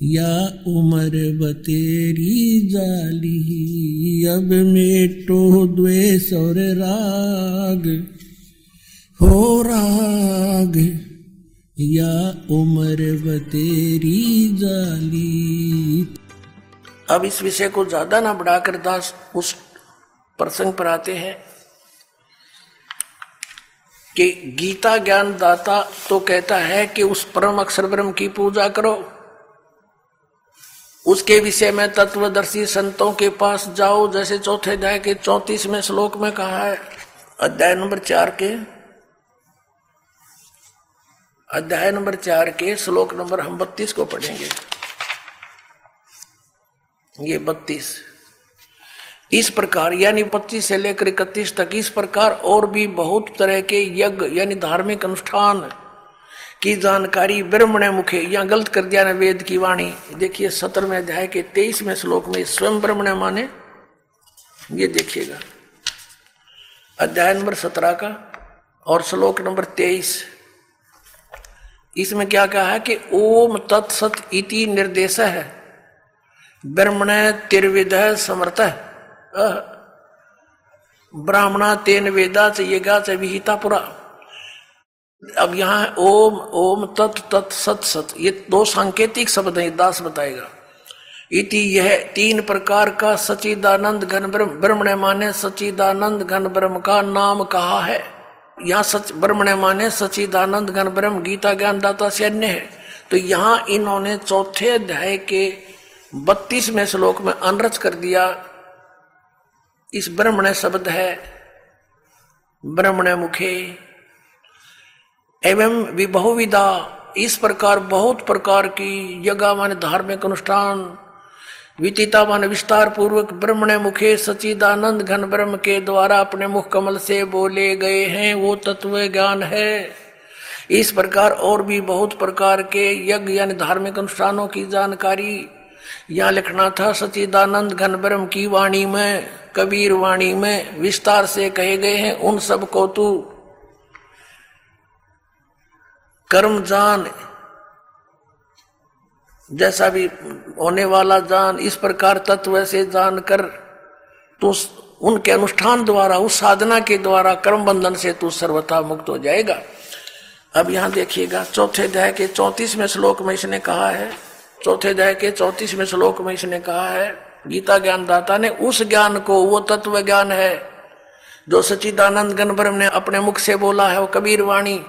या उम्र बतेरी जाली अब मेटो द्वेष और राग, हो राग। या उमर बतेरी जाली। अब इस विषय को ज़्यादा ना बढ़ाकर दास उस प्रसंग पर आते हैं कि गीता ज्ञान दाता तो कहता है कि उस परम अक्षर ब्रह्म की पूजा करो। उसके विषय में तत्वदर्शी संतों के पास जाओ, जैसे चौथे अध्याय के चौतीसवें श्लोक में कहा है। अध्याय नंबर चार के, अध्याय नंबर चार के श्लोक नंबर हम बत्तीस को पढ़ेंगे। ये बत्तीस। इस प्रकार, यानी पच्चीस से लेकर इकतीस तक, इस प्रकार और भी बहुत तरह के यज्ञ, यानी धार्मिक अनुष्ठान की जानकारी ब्रह्मण मुखे? या गलत कर दिया ना वेद की वाणी? देखिए, सत्रहवें अध्याय के तेईसवें श्लोक में स्वयं ब्रह्मण माने, ये देखिएगा। अध्याय नंबर सत्रह का और श्लोक नंबर तेईस। इसमें क्या कहा है कि ओम तत्सत इति निर्देश है ब्रह्मण तिर्विद समर्थ। ब्राह्मणा तेन वेदा च येगा च विहिता पुरा। अब यहाँ ओम ओम, तत् तत्, सत सत, ये दो सांकेतिक शब्द है दास बताएगा। इति यह तीन प्रकार का सचिदानंद घन ब्रह्म ब्रह्मण माने सचिदानंद घन ब्रह्म का नाम कहा है। यहाँ सच ब्रह्मण माने सचिदानंद घन ब्रह्म, गीता ज्ञान दाता से अन्य है। तो यहाँ इन्होंने चौथे अध्याय के बत्तीसवें श्लोक में अनरच कर दिया, इस ब्रह्मण शब्द है ब्रह्मण मुखे एवं विबहुविदा इस प्रकार, बहुत प्रकार की यज्ञ मान धार्मिक अनुष्ठान वितिता मान विस्तार पूर्वक ब्रह्मण मुखे सचिदानंद घन ब्रह्म के द्वारा अपने मुख कमल से बोले गए हैं, वो तत्व ज्ञान है। इस प्रकार और भी बहुत प्रकार के यज्ञ यानी धार्मिक अनुष्ठानों की जानकारी, यहाँ लिखना था सचिदानंद घन ब्रह्म की वाणी में, कबीर वाणी में विस्तार से कहे गए हैं, उन सबको तू कर्म जान, जैसा भी होने वाला जान, इस प्रकार तत्व से जान कर तू उनके अनुष्ठान द्वारा, उस साधना के द्वारा कर्म बंधन से तू सर्वथा मुक्त हो जाएगा। अब यहाँ देखिएगा, चौथे अध्याय के चौतीसवें श्लोक में इसने कहा है, चौथे अध्याय के चौतीसवें श्लोक में इसने कहा है, गीता ज्ञान दाता ने उस ज्ञान को, वो तत्व ज्ञान है, जो सचिदानंद गणब्रह्म ने अपने मुख से बोला है, वो कबीर वाणी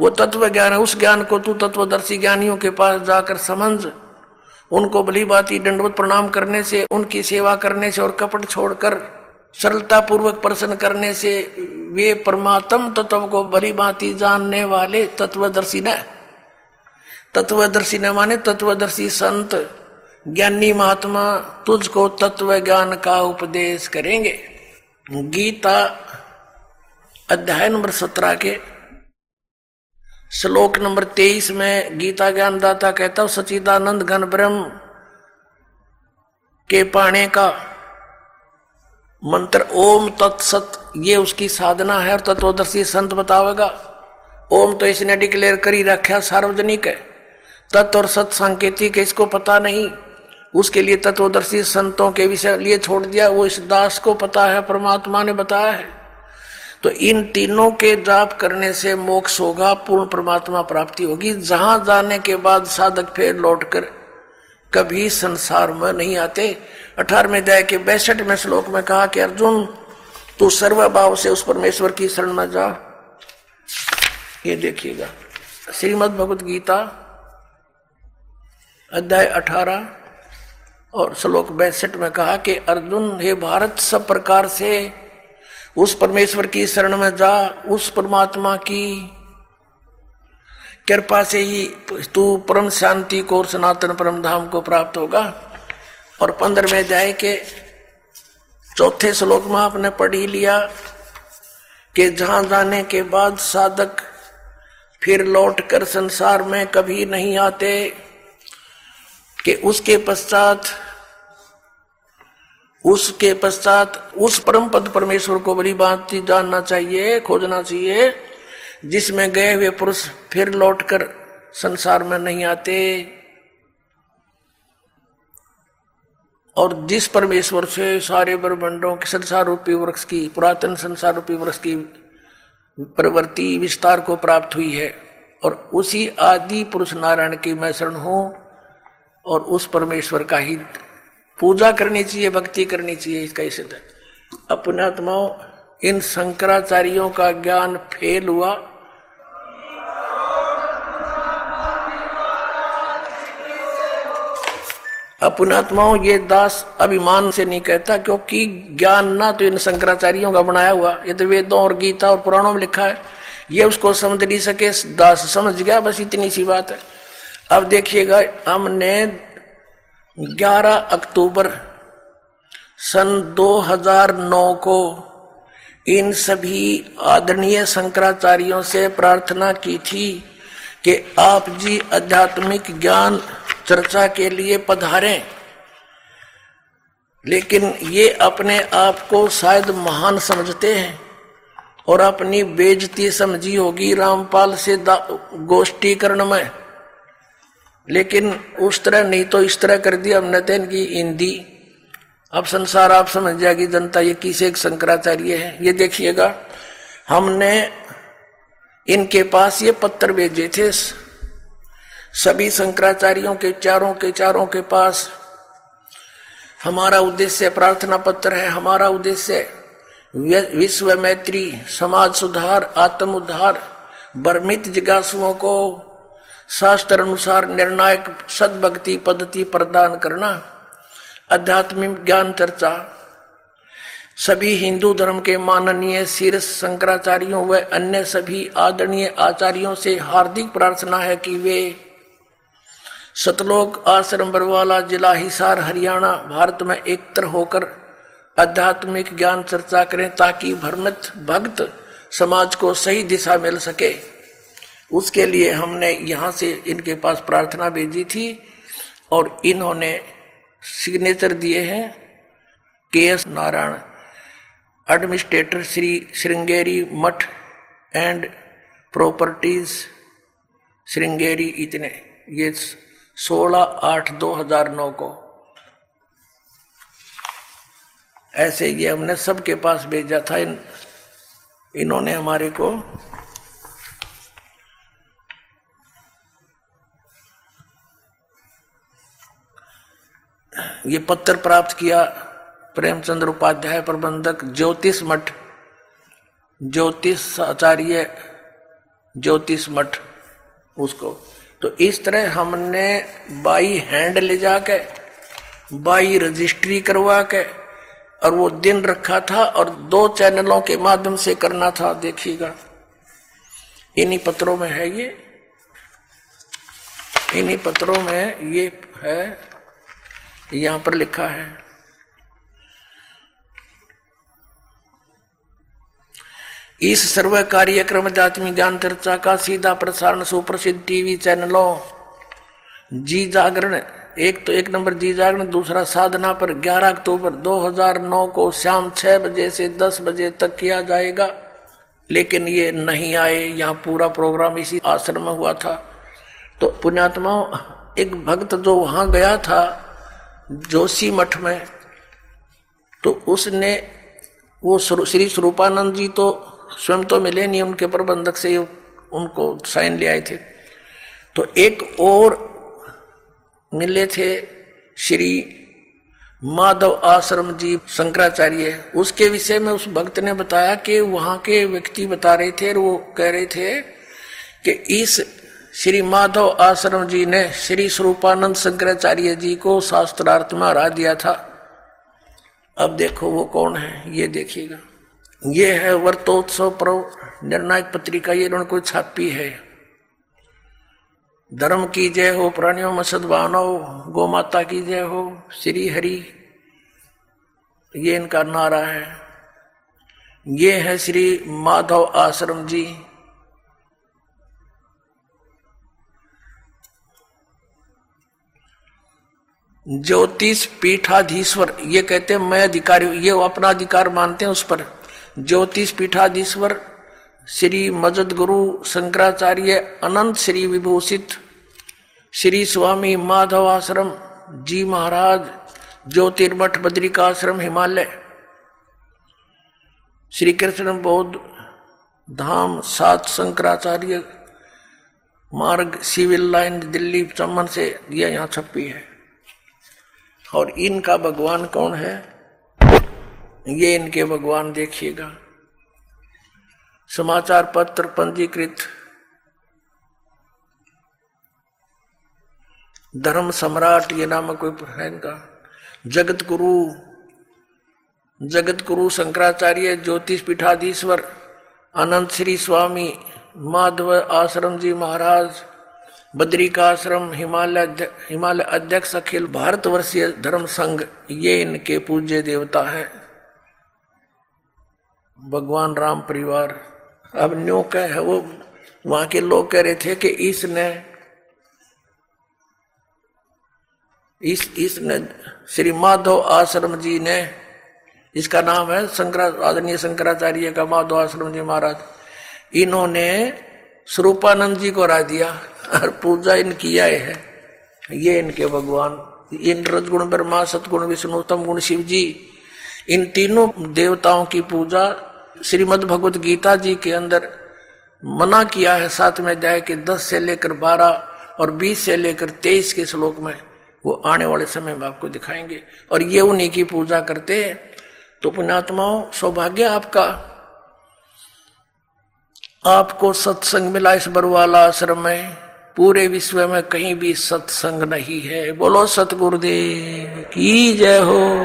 वो तत्व ज्ञान है, उस ज्ञान को तू तत्वदर्शी ज्ञानियों के पास जाकर समझ। उनको भली बाती दंडवत प्रणाम करने से, उनकी सेवा करने से और कपट छोड़कर सरलता पूर्वक प्रश्न करने से, वे परमात्म तत्व को भली बाती जानने वाले तत्वदर्शी न। तत्वदर्शी न माने तत्वदर्शी संत। ज्ञानी महात्मा तुझको तत्व ज्ञान का उपदेश करेंगे। गीता अध्याय नंबर सत्रह के श्लोक नंबर तेईस में गीता ज्ञान दाता कहता हूँ सचिदानंद घन ब्रह्म के पाने का मंत्र, ओम तत्सत, ये उसकी साधना है और तत्वदर्शी संत बतावेगा। ओम तो इसने डिक्लेयर करी रखा सार्वजनिक है। तत्व और सत सांकेतिक है, इसको पता नहीं। उसके लिए तत्वदर्शी संतों के विषय लिए छोड़ दिया, वो इस दास को पता है, परमात्मा ने बताया है। तो इन तीनों के जाप करने से मोक्ष होगा, पूर्ण परमात्मा प्राप्ति होगी। जहाँ जाने के बाद साधक फिर लौटकर कभी संसार में नहीं आते। अठारहवें अध्याय के बैसठ में श्लोक में कहा कि, अर्जुन, तू सर्वभाव से उस परमेश्वर की शरण में जा। ये देखिएगा। श्रीमद भगवत गीता, अध्याय अठारह और श्लोक बैसठ में कहा कि, अर्जुन, हे भारत, सब प्रकार से उस परमेश्वर की शरण में जा, उस परमात्मा की कृपा से ही तू परम शांति को और सनातन परम धाम को प्राप्त होगा। और पंद्रहवें जाए के चौथे श्लोक में आपने पढ़ ही लिया कि जहाँ जाने के बाद साधक फिर लौट कर संसार में कभी नहीं आते, कि उसके पश्चात उसके पश्चात उस परम पद परमेश्वर को बड़ी बात जानना चाहिए, खोजना चाहिए, जिसमें गए हुए पुरुष फिर लौटकर संसार में नहीं आते। और जिस परमेश्वर से सारे ब्रह्मंडों के संसार रूपी वृक्ष की, पुरातन संसार रूपी वृक्ष की प्रवृत्ति, विस्तार को प्राप्त हुई है, और उसी आदि पुरुष नारायण की मैं शरण हूँ, और उस परमेश्वर का ही पूजा करनी चाहिए, भक्ति करनी चाहिए, इसका इसे अपने आत्माओं इन शंकराचार्यों का ज्ञान फेल हुआ। अपनात्माओं, ये दास अभिमान से नहीं कहता, क्योंकि ज्ञान ना तो इन शंकराचार्यों का बनाया हुआ। ये तो वेदों और गीता और पुराणों में लिखा है। ये उसको समझ नहीं सके, दास समझ गया, बस इतनी सी बात है। अब देखिएगा, हमने 11 अक्टूबर सन 2009 को इन सभी आदरणीय शंकराचार्यों से प्रार्थना की थी कि आप जी आध्यात्मिक ज्ञान चर्चा के लिए पधारें। लेकिन ये अपने आप को शायद महान समझते हैं और अपनी बेजती समझी होगी रामपाल से गोष्ठीकरण में। लेकिन उस तरह नहीं तो इस तरह कर दिया हमने तो इनकी हिंदी अब संसार आप समझ जाएगी जनता, ये किसे एक शंकराचार्य है? ये देखिएगा, हमने इनके पास ये पत्र भेजे थे। सभी शंकराचार्यों के चारों के चारों के पास हमारा उद्देश्य प्रार्थना पत्र है, हमारा उद्देश्य विश्व मैत्री, समाज सुधार, आत्म उद्धार बर्मित जिज्ञासुओं को शास्त्र अनुसार निर्णायक सदभक्ति पद्धति प्रदान करना, आध्यात्मिक ज्ञान चर्चा, सभी हिंदू धर्म के माननीय शीर्ष शंकराचार्यों व अन्य सभी आदरणीय आचार्यों से हार्दिक प्रार्थना है कि वे सतलोक आश्रम बरवाला जिला हिसार, हरियाणा, भारत में एकत्र होकर आध्यात्मिक ज्ञान चर्चा करें ताकि भ्रमित भक्त समाज को सही दिशा मिल सके। उसके लिए हमने यहाँ से इनके पास प्रार्थना भेजी थी और इन्होंने सिग्नेचर दिए हैं K S Narayan administrator Shri Sringeri Math and properties Sringeri इतने, ये सोलह आठ दो हज़ार नौ को। ऐसे ये हमने सबके पास भेजा था, इन, इन्होंने हमारे को ये पत्र प्राप्त किया प्रेमचंद्र उपाध्याय प्रबंधक ज्योतिष मठ। ज्योतिष आचार्य ज्योतिष मठ उसको। तो इस तरह हमने बाई हैंड ले जाके, बाई रजिस्ट्री करवा के, और वो दिन रखा था और दो चैनलों के माध्यम से करना था, देखिएगा। इन्हीं पत्रों में है ये। इन्हीं पत्रों में ये है यहाँ पर लिखा है। इस सर्व कार्यक्रम जातमी ज्ञान चर्चा का सीधा प्रसारण सुप्रसिद्ध टीवी चैनलों जी जागरण, एक तो एक नंबर जी जागरण, दूसरा साधना पर 11 अक्टूबर 2009 को शाम छह बजे से 10 बजे तक किया जाएगा, लेकिन ये नहीं आए। यहाँ पूरा प्रोग्राम इसी आश्रम में हुआ था। तो पुण्यात्मा एक भक्त जो वहाँ गया था जोशी मठ में तो उसने वो श्री स्वरूपानंद जी तो स्वयं तो मिले नहीं, उनके प्रबंधक से उनको साइन ले आए थे। तो एक और मिले थे श्री माधव आश्रम जी शंकराचार्य। उसके विषय में उस भक्त ने बताया कि वहाँ के व्यक्ति बता रहे थे और वो कह रहे थे कि इस श्री माधव आश्रम जी ने श्री स्वरूपानंद शंकराचार्य जी को शास्त्रार्थ में हरा दिया था। अब देखो वो कौन है, ये देखिएगा। ये है वर्तोत्सव पर्व निर्णायक पत्रिका, ये उनको छापी है। धर्म की जय हो, प्राणियों में सद्भावना हो गौ माता की जय हो, श्री हरि, ये इनका नारा है। ये है श्री माधव आश्रम जी। ज्योतिष पीठाधीश्वर, ये कहते हैं, मैं अधिकारी ये अपना अधिकार मानते हैं उस पर। ज्योतिष पीठाधीश्वर, श्री मजद गुरु शंकराचार्य अनंत श्री विभूषित, श्री स्वामी माधव आश्रम, जी महाराज, ज्योतिर्मठ बद्रिका आश्रम, हिमालय। श्री कृष्ण बौद्ध धाम, सात शंकराचार्य मार्ग, सिविल लाइन, दिल्ली चमन से यह यहाँ छपी है। और इनका भगवान कौन है? ये इनके भगवान देखिएगा। समाचार पत्र पंजीकृत। धर्म सम्राट ये नाम कोई है इनका? जगत गुरु जगत गुरु शंकराचार्य ज्योतिष पीठाधीश्वर, अनंत श्री स्वामी, माधव आश्रम जी महाराज बद्रिकाश्रम हिमालय हिमालय अध्यक्ष अखिल भारतवर्षीय धर्म संघ, ये इनके पूज्य देवता हैं। भगवान राम परिवार, अब न्यो कह है वो, वहाँ के लोग कह रहे थे कि इसने इस इसने श्री माधव आश्रम जी ने, इसका नाम है शंकरा, आदरणीय शंकराचार्य का माधव आश्रम जी महाराज, इन्होंने स्वरूपानंद जी को राय दिया। और पूजा इन किया है। ये इनके भगवान, इन रजगुण, ब्रह्मा, सतगुण, विष्णु तम गुण, शिव जी, इन तीनों देवताओं की पूजा श्रीमद भगवत गीता जी के अंदर मना किया है। साथ में जाए कि दस से लेकर बारह और बीस से लेकर तेईस के श्लोक में वो आने वाले समय में आपको दिखाएँगे। और ये उन्हीं की पूजा करते हैं। तो पुण्यात्माओं, सौभाग्य आपका। आपको सत्संग मिला इस बरवाला आश्रम में। पूरे विश्व में कहीं भी सत्संग नहीं है। बोलो सतगुरुदेव की जय हो।